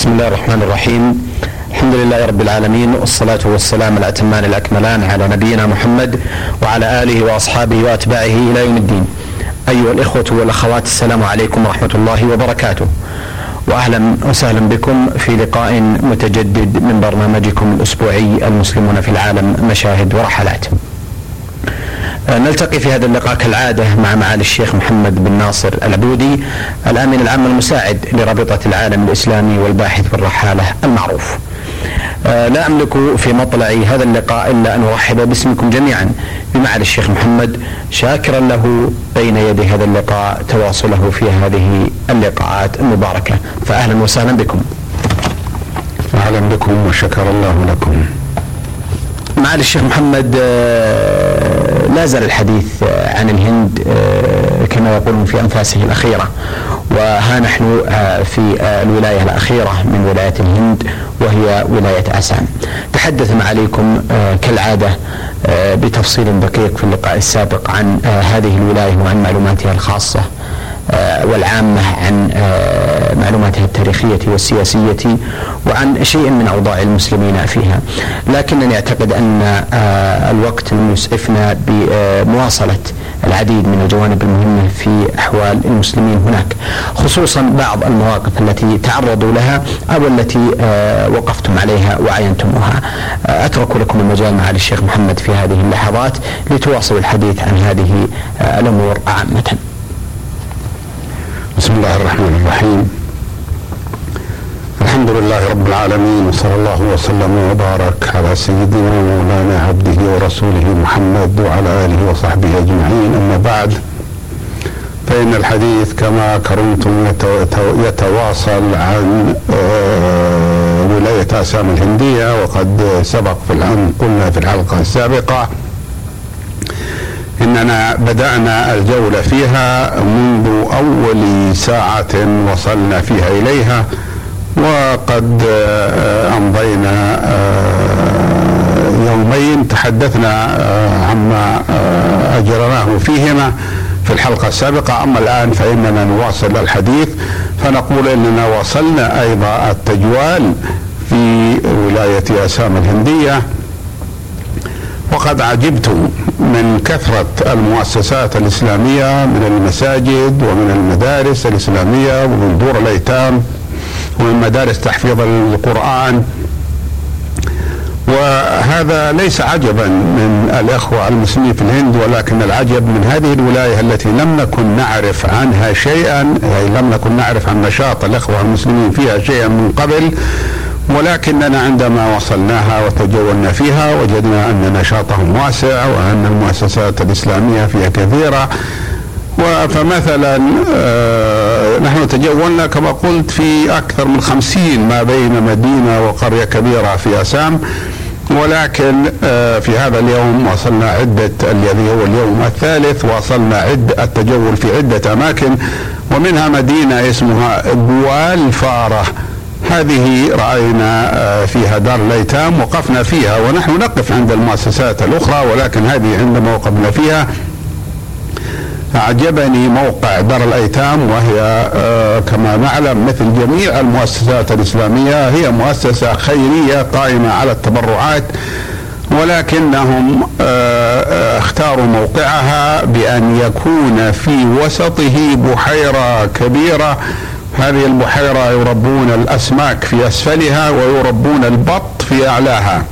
بسم الله الرحمن الرحيم الحمد لله رب العالمين والصلاة والسلام الأتمان الأكملان على نبينا محمد وعلى آله وأصحابه وأتباعه إلى يوم الدين أيها الإخوة والأخوات السلام عليكم ورحمة الله وبركاته واهلا وسهلا بكم في لقاء متجدد من برنامجكم الاسبوعي المسلمون في العالم مشاهد ورحلات. نلتقي في هذا اللقاء كالعادة مع معالي الشيخ محمد بن ناصر العبودي الأمين العام المساعد لرابطة العالم الإسلامي والباحث بالرحالة المعروف. آه، لا أملك في مطلع هذا اللقاء إلا أن أرحب باسمكم جميعا بمعالي الشيخ محمد شاكرا له بين يدي هذا اللقاء تواصله في هذه اللقاءات المباركة. فأهلا وسهلا بكم. أهلا بكم وشكر الله لكم. معالي الشيخ محمد آه، لا زال الحديث آه، عن الهند آه، كما يقولون في انفاسه الأخيرة وها نحن في الولاية الأخيرة من ولايات الهند وهي ولاية اسام. تحدث معاليكم كالعادة بتفصيل دقيق في اللقاء السابق عن هذه الولاية وعن معلوماتها الخاصة آه، والعامة عن آه، معلوماتها التاريخية والسياسية وعن شيء من أوضاع المسلمين فيها. لكنني أعتقد أن آه، الوقت لم يسعفنا بمواصلة العديد من الجوانب المهمة في أحوال المسلمين هناك خصوصا بعض المواقف التي تعرضوا لها أو التي وقفتم عليها وعينتموها. أترك لكم المجال معالي الشيخ محمد في هذه اللحظات لتواصلوا الحديث عن هذه الأمور عامة. بسم الله الرحمن الرحيم. الحمد لله رب العالمين وصلى الله وسلم وبارك على سيدنا ومولانا عبده ورسوله محمد وعلى آله وصحبه أجمعين. أما بعد فإن الحديث كما كرمتم يتواصل عن آه، ولاية آسام الهندية وقد سبق في الان قلنا في الحلقة السابقة إننا بدأنا الجوله فيها منذ أول ساعة وصلنا فيها إليها وقد آه، أمضينا آه، يومين تحدثنا آه، عما أجرناه فيهما في الحلقة السابقة. أما الآن فإننا نواصل الحديث فنقول إننا وصلنا أيضا التجوال في ولاية آسام الهندية. وقد عجبت من كثرة المؤسسات الإسلامية من المساجد ومن المدارس الإسلامية ومن دور الأيتام ومن مدارس تحفيظ القرآن. وهذا ليس عجبا من الإخوة المسلمين في الهند ولكن العجب من هذه الولاية التي لم نكن نعرف عنها شيئا يعني لم نكن نعرف عن نشاط الإخوة المسلمين فيها شيئا من قبل. ولكننا عندما وصلناها وتجولنا فيها وجدنا أن نشاطهم واسع وأن المؤسسات الإسلامية فيها كثيرة. فمثلا آه، نحن تجولنا كما قلت في أكثر من خمسين ما بين مدينة وقرية كبيرة في أسام. ولكن آه، في هذا اليوم وصلنا عدة الذي هو اليوم الثالث وصلنا عد التجول في عدة أماكن ومنها مدينة اسمها بوال فارة. هذه رأينا آه، فيها دار الأيتام وقفنا فيها ونحن نقف عند المؤسسات الأخرى ولكن هذه عندما وقفنا فيها. أعجبني موقع دار الأيتام وهي آه، كما نعلم مثل جميع المؤسسات الإسلامية هي مؤسسة خيرية قائمة على التبرعات ولكنهم آه، اختاروا موقعها بأن يكون في وسطه بحيرة كبيرة هذه البحيرة يربون الأسماك في أسفلها ويربون البط في أعلاها.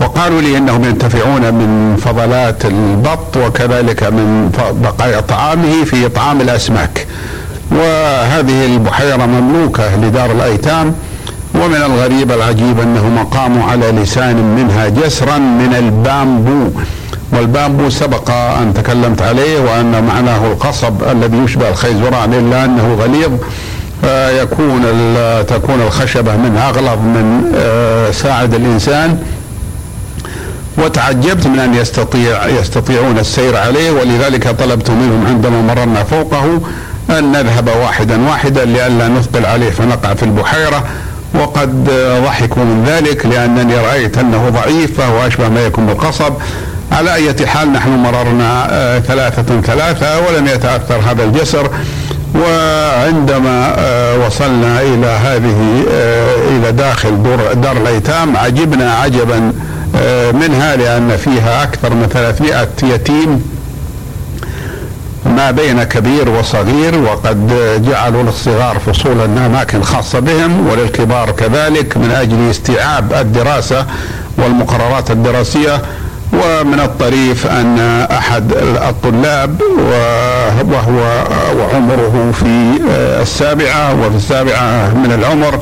وقالوا لي إنهم ينتفعون من فضلات البط وكذلك من بقايا طعامه في اطعام الأسماك. وهذه البحيرة مملوكة لدار الأيتام. ومن الغريب العجيب انهم قاموا على لسان منها جسرا من البامبو. والبامبو سبق أن تكلمت عليه وأن معناه القصب الذي يشبه الخيزران الا انه غليظ يكون تكون الخشبة منها أغلظ من آه، ساعد الإنسان. وتعجبت من أن يستطيع يستطيعون السير عليه ولذلك طلبت منهم عندما مررنا فوقه أن نذهب واحدا واحدا لئلا نثقل عليه فنقع في البحيرة. وقد ضحكوا من ذلك لأنني رأيت أنه ضعيف فهو أشبه ما يكون بالقصب. على أي حال نحن مررنا آه، ثلاثة ثلاثة ولم يتأثر هذا الجسر وعندما وصلنا إلى هذه إلى داخل دار الأيتام عجبنا عجبا منها لأن فيها أكثر من 300 يتيم ما بين كبير وصغير وقد جعلوا للصغار فصولا أماكن خاصة بهم وللكبار كذلك من أجل استيعاب الدراسة والمقررات الدراسية. ومن الطريف أن أحد الطلاب وهو وعمره في السابعة وفي السابعة من العمر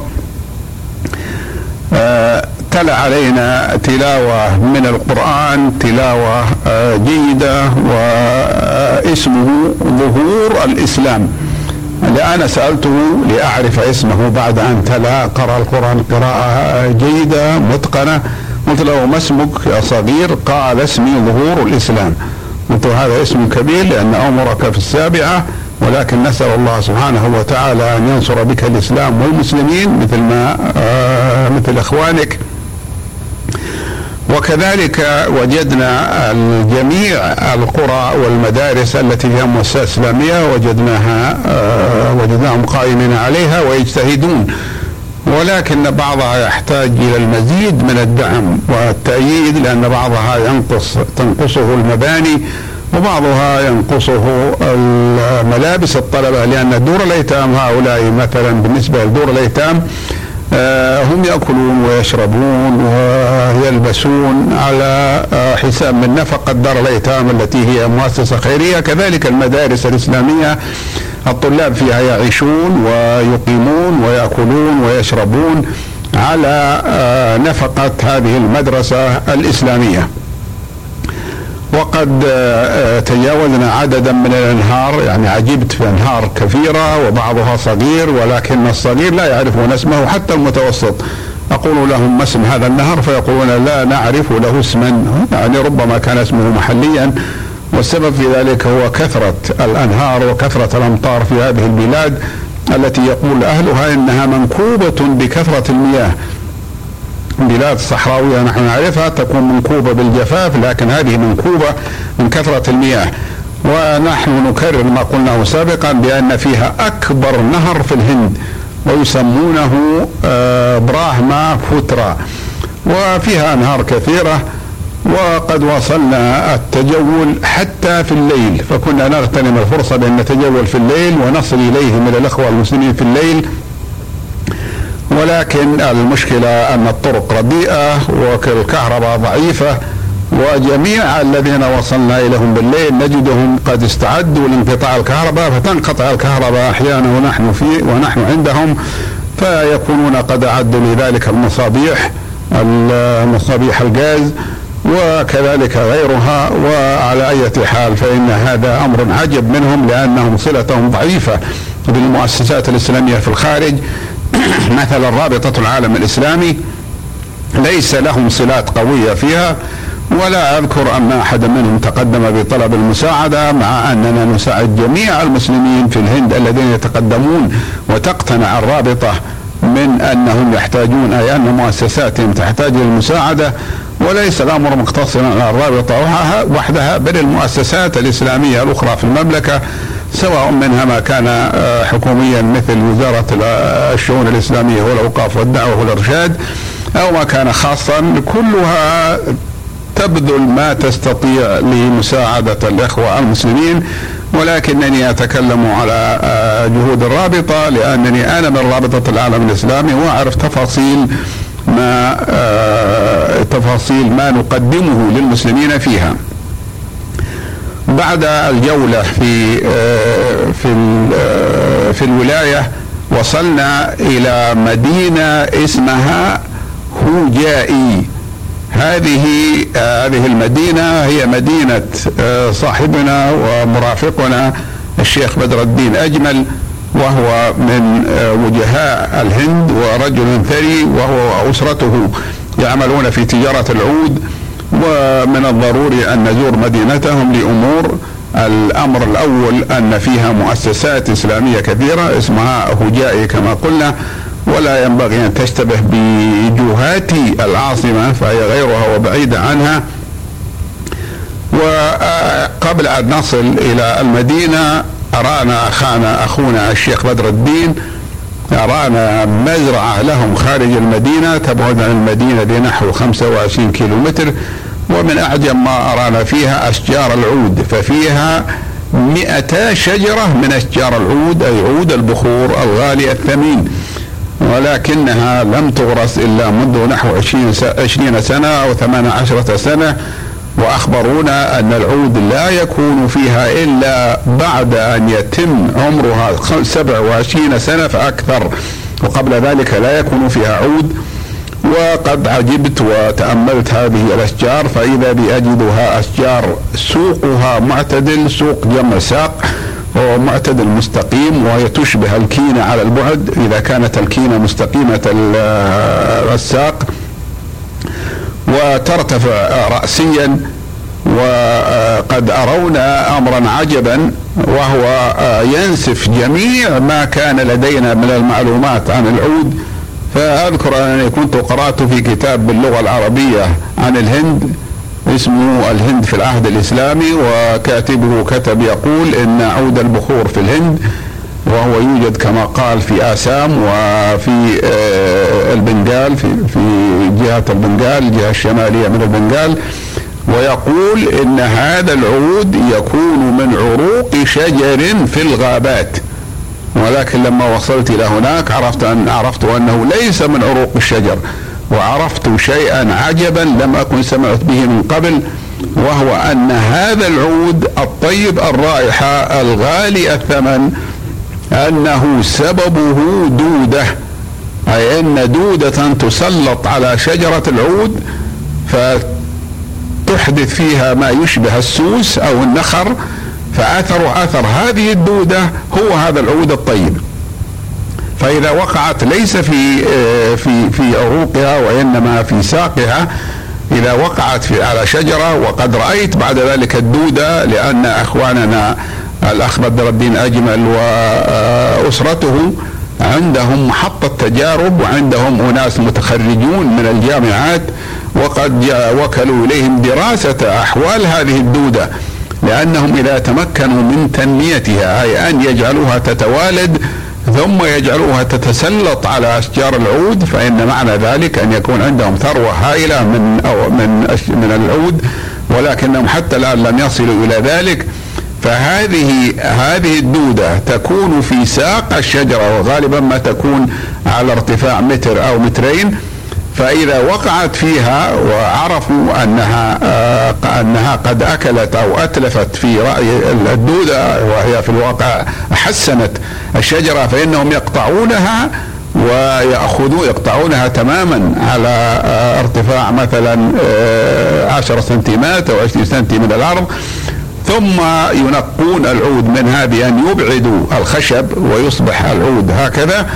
تلا علينا تلاوة من القرآن تلاوة آه، جيدة واسمه ظهور الإسلام. أنا سألته لأعرف اسمه بعد أن تلا قرأ القرآن قراءة جيدة متقنة. قلت له ما اسمك يا صغير قال اسمي ظهور الإسلام. قلت هذا اسم كبير لأن عمرك في السابعة ولكن نسأل الله سبحانه وتعالى أن ينصر بك الإسلام والمسلمين مثل ما آه مثل إخوانك. وكذلك وجدنا جميع القرى والمدارس التي فيها مؤسسات إسلامية وجدناها آه، وجدناهم قائمين عليها ويجتهدون. ولكن بعضها يحتاج إلى المزيد من الدعم والتأييد لأن بعضها ينقص تنقصه المباني وبعضها ينقصه ملابس الطلبة لأن دور الأيتام هؤلاء مثلا بالنسبة لدور الأيتام آه، هم يأكلون ويشربون ويلبسون على آه، حساب من نفقة دار الأيتام التي هي مؤسسة خيرية كذلك المدارس الإسلامية الطلاب فيها يعيشون ويقيمون ويأكلون ويشربون على آه، نفقة هذه المدرسة الإسلامية. وقد آه، آه، تجاوزنا عددا من الأنهار يعني عجبت في أنهار كثيرة وبعضها صغير ولكن الصغير لا يعرفون اسمه حتى المتوسط. أقول لهم ما اسم هذا النهر؟ فيقولون لا نعرف له اسما. يعني ربما كان اسمه محليا. والسبب في ذلك هو كثرة الأنهار وكثرة الأمطار في هذه البلاد التي يقول أهلها إنها منكوبة بكثرة المياه. بلاد صحراوية نحن نعرفها تكون منكوبة بالجفاف لكن هذه منكوبة من كثرة المياه. ونحن نكرر ما قلناه سابقا بأن فيها أكبر نهر في الهند ويسمونه آه، براهما فوترا وفيها أنهار كثيرة وقد وصلنا التجول حتى في الليل فكنا نغتنم الفرصة بأن نتجول في الليل ونصل إليه من الأخوة المسلمين في الليل. ولكن المشكلة أن الطرق رديئة والكهرباء ضعيفة وجميع الذين وصلنا إليهم بالليل نجدهم قد استعدوا لانقطاع الكهرباء فتنقطع الكهرباء أحيانا ونحن في ونحن عندهم فيكونون قد أعدوا لذلك المصابيح المصابيح الغاز. وكذلك غيرها وعلى أي حال فإن هذا أمر عجب منهم لأنهم صلتهم ضعيفة. بالمؤسسات الإسلامية في الخارج مثلا رابطة العالم الإسلامي ليس لهم صلات قوية فيها ولا أذكر أن أحدا منهم تقدم بطلب المساعدة مع أننا نساعد جميع المسلمين في الهند الذين يتقدمون وتقتنع الرابطة من أنهم يحتاجون أي أن مؤسساتهم تحتاج للمساعدة. وليس الأمر مقتصرا على الرابطة وحدها بل المؤسسات الإسلامية الأخرى في المملكة سواء منها ما كان آه، حكوميا مثل وزارة الشؤون الإسلامية والأوقاف والدعوة والإرشاد أو ما كان خاصا كلها تبذل ما تستطيع لمساعدة الإخوة المسلمين. ولكنني أتكلم على آه، جهود الرابطة لأنني أنا من رابطة العالم الإسلامي وأعرف تفاصيل ما آه، تفاصيل ما نقدمه للمسلمين فيها. بعد الجولة في آه، في آه، في الولاية وصلنا إلى مدينة اسمها هوجائي. هذه هذه المدينة هي مدينة صاحبنا ومرافقنا الشيخ بدر الدين أجمل. وهو من وجهاء الهند ورجل ثري وهو وأسرته يعملون في تجارة العود ومن الضروري أن نزور مدينتهم لأمور الأمر الأول أن فيها مؤسسات إسلامية كثيرة اسمها هجائي كما قلنا ولا ينبغي أن تشتبه بجهات العاصمة فهي غيرها وبعيده عنها. وقبل أن نصل إلى المدينة أرانا أخانا أخونا الشيخ بدر الدين أرانا مزرعة لهم خارج المدينة تبعد عن المدينة بنحو 25 كيلو متر ومن أعجب ما أرانا فيها أشجار العود ففيها مئتا شجرة من أشجار العود أي عود البخور الغالي الثمين ولكنها لم تغرس إلا منذ نحو عشرين سنة أو ثمان عشرة سنة وأخبرونا أن العود لا يكون فيها إلا بعد أن يتم عمرها 27 سنة فأكثر وقبل ذلك لا يكون فيها عود. وقد عجبت وتأملت هذه الأشجار فإذا بي أجدها أشجار سوقها معتدل سوق جمع ساق ومعتدل مستقيم وهي تشبه الكينة على البعد. إذا كانت الكينة مستقيمة الساق وترتفع رأسيا وقد أرونا أمرا عجبا وهو ينسف جميع ما كان لدينا من المعلومات عن العود. فأذكر أنني كنت قرأت في كتاب باللغة العربية عن الهند اسمه الهند في العهد الإسلامي وكاتبه كتب يقول إن عود البخور في الهند وهو يوجد كما قال في آسام وفي آه، البنغال في في جهة البنغال الجهة الشمالية من البنغال ويقول إن هذا العود يكون من عروق شجر في الغابات. ولكن لما وصلت إلى هناك عرفت أن عرفت أنه ليس من عروق الشجر وعرفت شيئا عجبا لم أكن سمعت به من قبل وهو أن هذا العود الطيب الرائحة الغالي الثمن انه سببه دودة أي إن دودة تسلط على شجرة العود فتحدث فيها ما يشبه السوس أو النخر فأثر أثر هذه الدودة هو هذا العود الطيب. فإذا وقعت ليس في في في عروقها وإنما في ساقها إذا وقعت في على شجرة وقد رأيت بعد ذلك الدودة لأن أخواننا الاخ بدر الدين أجمل وأسرته عندهم محطة تجارب وعندهم أناس متخرجون من الجامعات وقد وكلوا إليهم دراسة أحوال هذه الدودة لأنهم إذا تمكنوا من تنميتها أي أن يجعلوها تتوالد ثم يجعلوها تتسلط على أشجار العود فإن معنى ذلك أن يكون عندهم ثروة هائلة من أو من من العود ولكنهم حتى الآن لم يصلوا إلى ذلك. فهذه هذه الدودة تكون في ساق الشجرة وغالبا ما تكون على ارتفاع متر أو مترين. فإذا وقعت فيها وعرفوا أنها آه أنها قد أكلت أو أتلفت في رأي الدودة وهي في الواقع حسنت الشجرة فإنهم يقطعونها ويأخذوا يقطعونها تماما على آه ارتفاع مثلا آه 10 سنتيمات أو 20 سنتي من الأرض. ثم ينقون العود منها بأن يبعدوا الخشب ويصبح العود هكذا.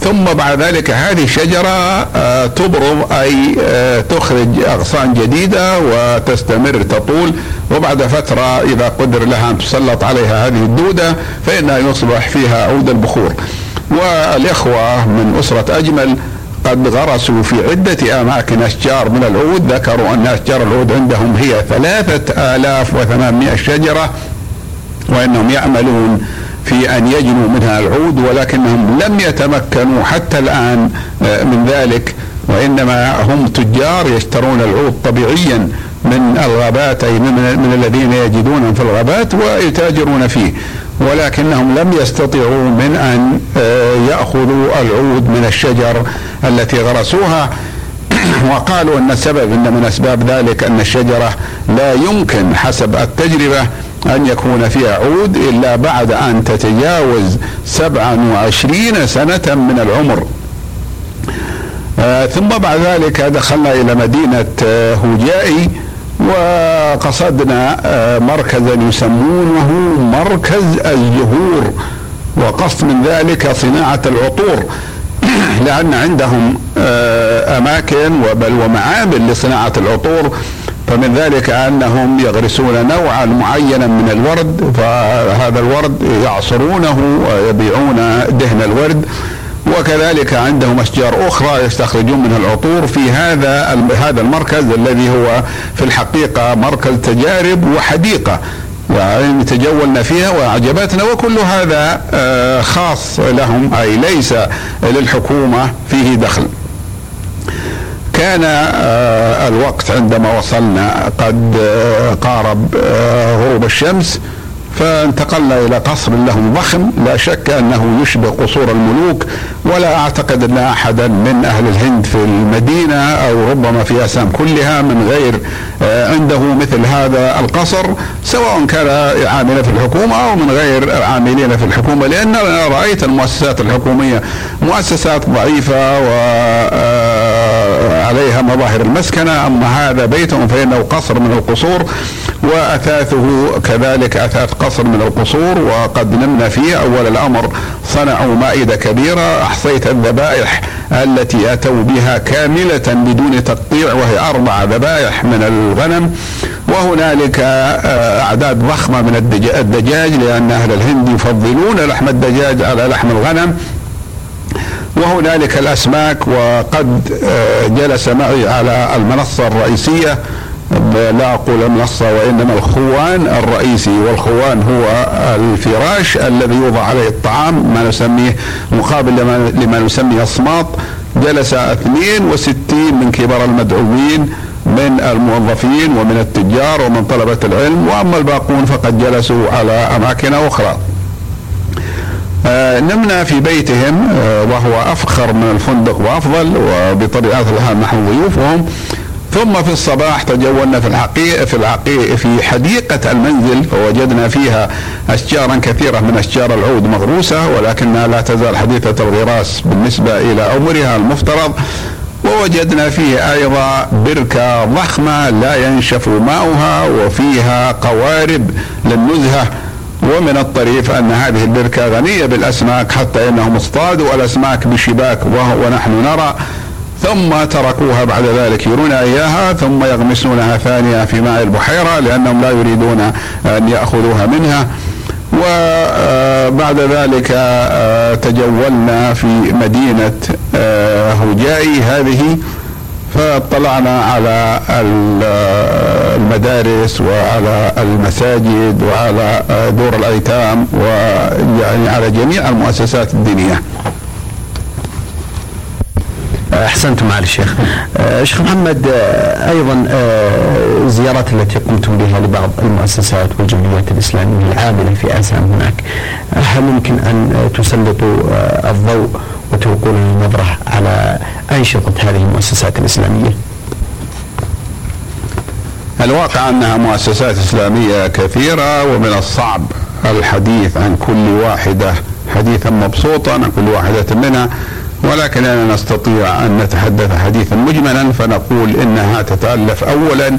ثم بعد ذلك هذه الشجرة آه، تبرم أي آه، تخرج أغصان جديدة وتستمر تطول. وبعد فترة إذا قدر لها أن تسلط عليها هذه الدودة فإنها يصبح فيها عود البخور. والإخوة من أسرة أجمل قد غرسوا في عدة أماكن أشجار من العود ذكروا أن أشجار العود عندهم هي ثلاثة آلاف وثمانمائة شجرة وأنهم يعملون في أن يجنوا منها العود ولكنهم لم يتمكنوا حتى الآن آه، من ذلك وإنما هم تجار يشترون العود طبيعيا من الغابات أي من, الذين يجدونهم في الغابات ويتاجرون فيه. ولكنهم لم يستطيعوا من أن آه، يأخذوا العود من الشجر التي غرسوها. وقالوا أن السبب إن من أسباب ذلك أن الشجرة لا يمكن حسب التجربة أن يكون فيها عود إلا بعد أن تتجاوز 27 سنة من العمر. آه ثم بعد ذلك دخلنا إلى مدينة آه هوجائي. وقصدنا آه، مركزا يسمونه مركز الزهور وقصد من ذلك صناعة العطور لأن عندهم آه، أماكن وبل ومعامل لصناعة العطور فمن ذلك أنهم يغرسون نوعا معينا من الورد فهذا الورد يعصرونه ويبيعون دهن الورد. وكذلك عندهم أشجار أخرى يستخرجون منها العطور في هذا هذا المركز الذي هو في الحقيقة مركز تجارب وحديقة يعني تجولنا فيها وأعجبتنا وكل هذا آه، خاص لهم أي ليس للحكومة فيه دخل. كان آه، الوقت عندما وصلنا قد آه، قارب غروب الشمس فانتقلنا إلى قصر له ضخم لا شك أنه يشبه قصور الملوك ولا أعتقد أن أحدا من أهل الهند في المدينة أو ربما في أسام كلها من غير آه، عنده مثل هذا القصر سواء كان عاملا في الحكومة أو من غير عاملين في الحكومة لأن أنا رأيت المؤسسات الحكومية مؤسسات ضعيفة و آه، عليها مظاهر المسكنة أما هذا بيت فإنه قصر من القصور وأثاثه كذلك أثاث قصر من القصور وقد نمنا فيه أول الأمر صنعوا مائدة كبيرة أحصيت الذبائح التي أتوا بها كاملة بدون تقطيع وهي أربع ذبائح من الغنم وهنالك آه، أعداد ضخمة من الدجاج لأن أهل الهند يفضلون لحم الدجاج على لحم الغنم. وهنالك الأسماك وقد آه، جلس معي على المنصة الرئيسية. لا أقول المنصة وإنما الخوان الرئيسي والخوان هو الفراش الذي يوضع عليه الطعام ما نسميه مقابل لما, نسميه أصماط جلس 62 من كبار المدعوين من الموظفين ومن التجار ومن طلبة العلم. وأما الباقون فقد جلسوا على أماكن أخرى. آه نمنا في بيتهم آه وهو أفخر من الفندق وأفضل وبطبيعة الحال نحن ضيوفهم. ثم في الصباح تجولنا في الحقيقة في الحقيقة في حديقة المنزل. فوجدنا فيها أشجارا كثيرة من أشجار العود مغروسة ولكنها لا تزال حديثة الغراس بالنسبة إلى عمرها المفترض. ووجدنا فيه أيضا بركة ضخمة لا ينشف ماؤها وفيها قوارب للنزهة. ومن الطريف أن هذه البركة غنية بالأسماك حتى إنهم اصطادوا الأسماك بشباك ونحن نرى ثم تركوها بعد ذلك يرون إياها ثم يغمسونها ثانية في ماء البحيرة لأنهم لا يريدون أن يأخذوها منها. وبعد ذلك آه، تجولنا في مدينة آه، هجائي هذه. فاطلعنا على المدارس وعلى المساجد وعلى دور الأيتام ويعني على جميع المؤسسات الدينية. أحسنتم معالي الشيخ. آه، شيخ محمد آه، أيضا الزيارات التي قمتم بها لبعض المؤسسات والجمعيات الإسلامية العاملة في اسام هناك هل يمكن أن تسلطوا الضوء وتلقوا لنا نظره على أنشطة هذه المؤسسات الإسلامية؟ الواقع أنها مؤسسات إسلامية كثيرة ومن الصعب الحديث عن كل واحدة حديثا مبسوطا عن كل واحدة منها ولكننا نستطيع أن نتحدث حديثا مجملا فنقول إنها تتألف أولا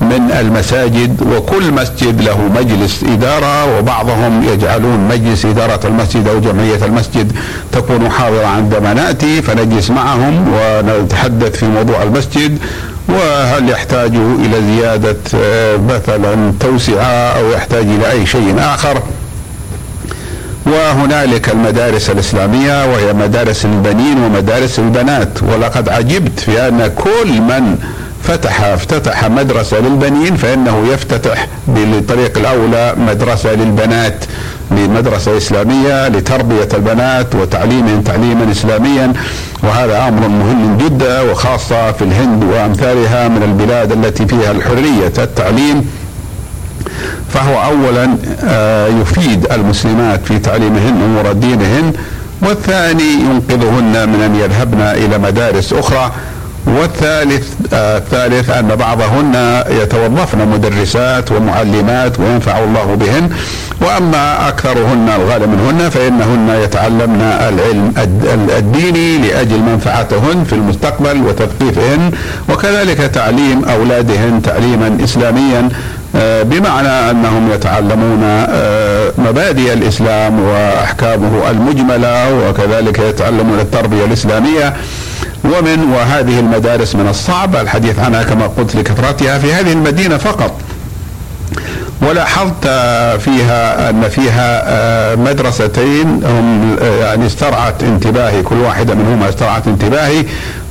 من المساجد وكل مسجد له مجلس إدارة وبعضهم يجعلون مجلس إدارة المسجد أو جمعية المسجد تكون حاضرة عندما نأتي فنجلس معهم ونتحدث في موضوع المسجد وهل يحتاج إلى زيادة آه، مثلا توسعة أو يحتاج إلى أي شيء آخر. وهنالك المدارس الإسلامية وهي مدارس البنين ومدارس البنات. ولقد عجبت في أن كل من فتح افتتح مدرسة للبنين فإنه يفتتح بالطريق الأولى مدرسة للبنات لمدرسة إسلامية لتربية البنات وتعليمهم تعليما إسلاميا وهذا أمر مهم جدا وخاصة في الهند وأمثالها من البلاد التي فيها الحرية التعليم. فهو اولا آه، يفيد المسلمات في تعليمهن أمور دينهن والثاني ينقذهن من أن يذهبن إلى مدارس أخرى. والثالث آه الثالث أن بعضهن يتوظفن مدرسات ومعلمات وينفع الله بهن وأما أكثرهن الغالب منهن فإنهن يتعلمن العلم الديني لأجل منفعتهن في المستقبل وتثقيفهن وكذلك تعليم أولادهن تعليما إسلاميا آه، بمعنى أنهم يتعلمون آه، مبادئ الإسلام وأحكامه المجملة وكذلك يتعلمون التربية الإسلامية. ومن وهذه المدارس من الصعب الحديث عنها كما قلت لكثرتها في هذه المدينة فقط. ولاحظت فيها أن فيها آه، مدرستين هم يعني استرعت انتباهي كل واحدة منهما استرعت انتباهي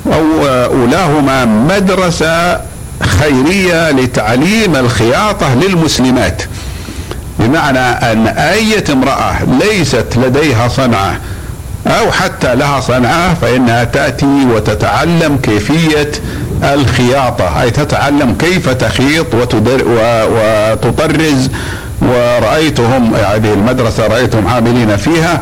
أو أولاهما مدرسة خيرية لتعليم الخياطة للمسلمات. بمعنى أن أية امرأة ليست لديها صنعة أو حتى لها صنعة فإنها تأتي وتتعلم كيفية الخياطة. أي تتعلم كيف تخيط وتدر وتطرز. ورأيتهم هذه المدرسة رأيتهم عاملين فيها.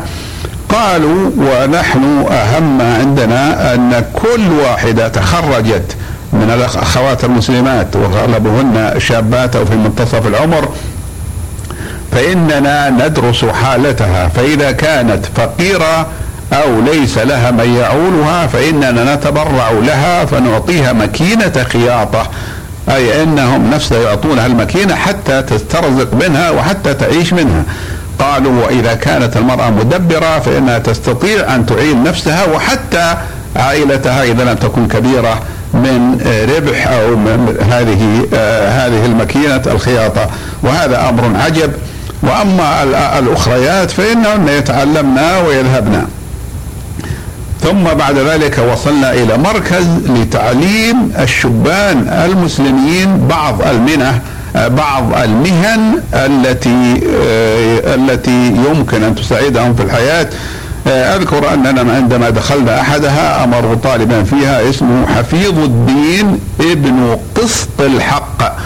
قالوا ونحن أهم عندنا أن كل واحدة تخرجت من الأخوات المسلمات وغالبهن شابات أو في منتصف العمر. فإننا ندرس حالتها. فإذا كانت فقيرة أو ليس لها من يعولها فإننا نتبرع لها فنعطيها مكينة خياطة. أي أنهم نفسها يعطونها المكينة حتى تسترزق منها وحتى تعيش منها. قالوا وإذا كانت المرأة مدبرة فإنها تستطيع أن تعين نفسها وحتى عائلتها إذا لم تكن كبيرة من ربح أو من هذه هذه المكينة الخياطة. وهذا أمر عجب. وأما الأخريات فإنهن يتعلمن ويذهبن ثم بعد ذلك وصلنا إلى مركز لتعليم الشبان المسلمين بعض المنه بعض المهن التي التي يمكن أن تساعدهم في الحياة. أذكر أننا عندما دخلنا أحدها أمر طالبا فيها اسمه حفيظ الدين ابن قسط الحق.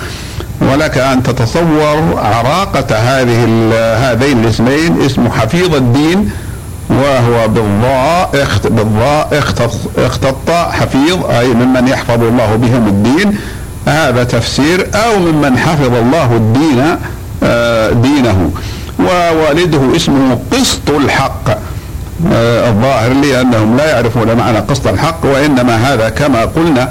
ولك أن تتصور عراقة هذه هذين الاسمين اسمه حفيظ الدين وهو بالضاء اخت بالضاء اختط, حفيظ أي ممن يحفظ الله بهم الدين. هذا تفسير. أو ممن حفظ الله الدين آه، دينه. ووالده اسمه قسط الحق. آه، الظاهر لي أنهم لا يعرفون معنى قسط الحق وإنما هذا كما قلنا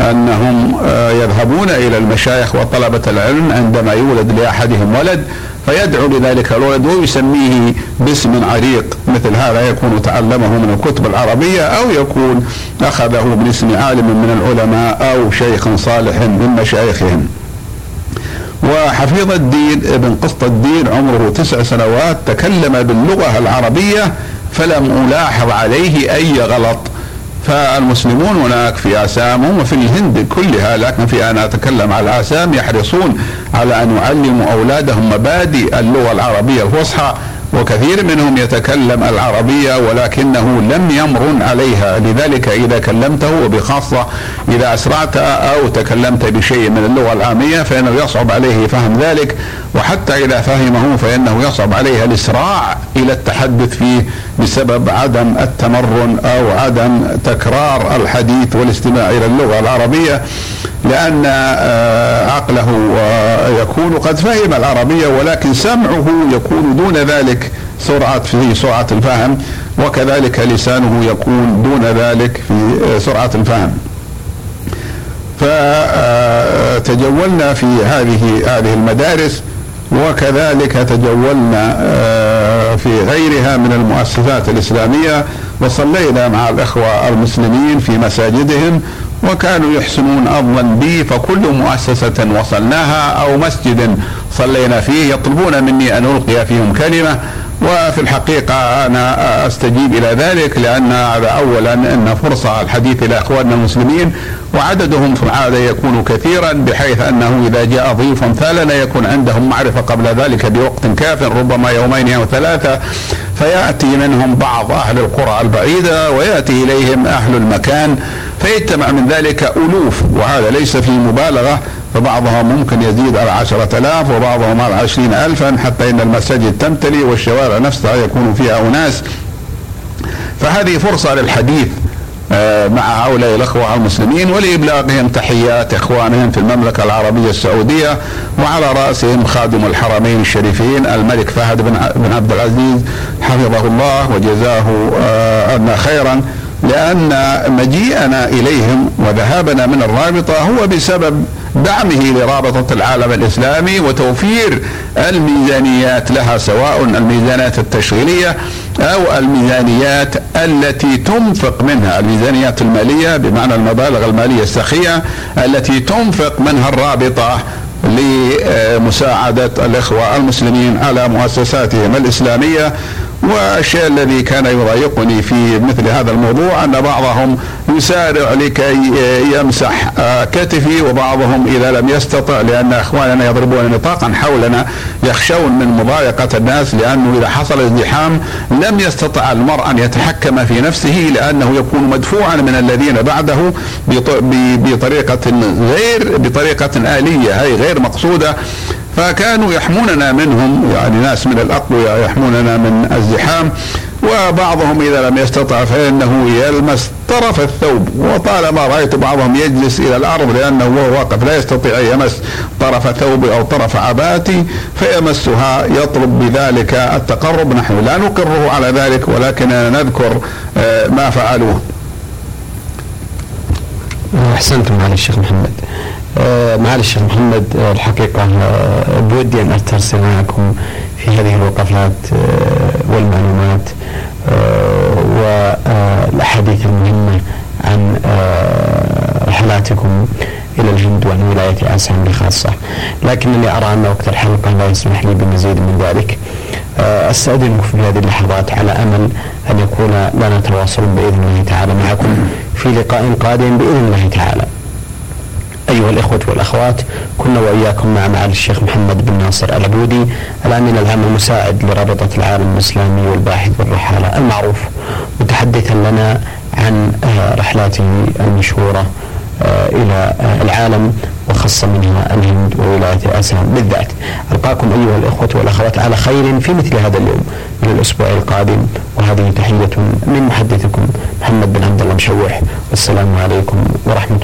أنهم آه، يذهبون إلى المشايخ وطلبة العلم عندما يولد لأحدهم ولد. فيدعو لذلك الولد ويسميه باسم عريق مثل هذا يكون تعلمه من الكتب العربية أو يكون أخذه من اسم عالم من العلماء أو شيخ صالح من مشايخهم. وحفيظ الدين ابن قسط الدين عمره تسع سنوات تكلم باللغة العربية فلم ألاحظ عليه أي غلط. فالمسلمون هناك في آسام وفي الهند كلها لكن في أنا أتكلم على آسام يحرصون على أن يعلموا أولادهم مبادئ اللغة العربية الفصحى. وكثير منهم يتكلم العربية ولكنه لم يمرن عليها. لذلك إذا كلمته وبخاصة إذا أسرعت أو تكلمت بشيء من اللغة العامية فإنه يصعب عليه فهم ذلك وحتى إذا فهمه فإنه يصعب عليه الإسراع إلى التحدث فيه بسبب عدم التمرن أو عدم تكرار الحديث والاستماع إلى اللغة العربية. لأن آه، عقله يكون قد فهم العربية ولكن سمعه يكون دون ذلك سرعة في سرعة الفهم وكذلك لسانه يكون دون ذلك في آه، سرعة الفهم. فتجولنا في هذه هذه المدارس وكذلك تجولنا آه، في غيرها من المؤسسات الإسلامية وصلينا مع الإخوة المسلمين في مساجدهم وكانوا يحسنون الظن بي فكل مؤسسة وصلناها أو مسجد صلينا فيه يطلبون مني أن ألقي فيهم كلمة. وفي الحقيقة أنا أستجيب إلى ذلك لأن هذا أولا أن فرصة الحديث إلى إخواننا المسلمين وعددهم في العادة يكون كثيرا بحيث أنه إذا جاء ضيف أمثالنا يكون عندهم معرفة قبل ذلك بوقت كاف ربما يومين أو ثلاثة. فيأتي منهم بعض أهل القرى البعيدة ويأتي إليهم أهل المكان فيجتمع من ذلك ألوف وهذا ليس في مبالغة. فبعضها ممكن يزيد على عشرة آلاف وبعضهم على عشرين ألفا حتى إن المساجد تمتلي والشوارع نفسها يكون فيها أناس. فهذه فرصة للحديث آه، مع هؤلاء الأخوة المسلمين ولإبلاغهم تحيات إخوانهم في المملكة العربية السعودية وعلى رأسهم خادم الحرمين الشريفين الملك فهد بن عبد العزيز حفظه الله وجزاه آه، خيرا. لأن مجيئنا إليهم وذهابنا من الرابطة هو بسبب دعمه لرابطة العالم الإسلامي وتوفير الميزانيات لها سواء الميزانيات التشغيلية أو الميزانيات التي تنفق منها الميزانيات المالية بمعنى المبالغ المالية السخية التي تنفق منها الرابطة لمساعدة الإخوة المسلمين على مؤسساتهم الإسلامية. والشيء الذي كان يضايقني في مثل هذا الموضوع أن بعضهم يسارع لكي يمسح كتفي وبعضهم إذا لم يستطع لأن أخواننا يضربون نطاقا حولنا يخشون من مضايقة الناس لأنه إذا حصل ازدحام لم يستطع المرء أن يتحكم في نفسه لأنه يكون مدفوعا من الذين بعده بطريقة غير بطريقة آلية أي غير مقصودة. فكانوا يحموننا منهم يعني ناس من الأقوياء يحموننا من الزحام وبعضهم إذا لم يستطع فإنه يلمس طرف الثوب. وطالما رأيت بعضهم يجلس إلى الأرض لأنه وهو واقف لا يستطيع أن يمس طرف ثوبي أو طرف عباتي فيمسها يطلب بذلك التقرب. نحن لا نقره على ذلك ولكننا نذكر آه، ما فعلوه. أحسنتم معالي الشيخ محمد. آه، الشيخ محمد آه، الحقيقة آه، بودي أن أسترسل معكم في هذه الوقفات والمعلومات والأحاديث المهمة عن رحلاتكم إلى الهند وعن ولاية آسيا بخاصة. لكنني أرى أن وقت الحلقة لا يسمح لي بمزيد من ذلك. أستأذنكم في هذه اللحظات على أمل أن يكون لنا تواصل بإذن الله تعالى معكم في لقاء قادم بإذن الله تعالى. أيها الإخوة والأخوات كنا وإياكم مع معالي الشيخ محمد بن ناصر العبودي الأمين العام المساعد لرابطة العالم الإسلامي والباحث والرحالة المعروف متحدثا لنا عن آه، رحلاته المشهورة آه، إلى آه، العالم وخاصة منها الهند وولاية آسيا بالذات. ألقاكم أيها الإخوة والأخوات على خير في مثل هذا اليوم. من الأسبوع القادم وهذه تحية من محدثكم محمد بن عبد الله مشوح. والسلام عليكم ورحمة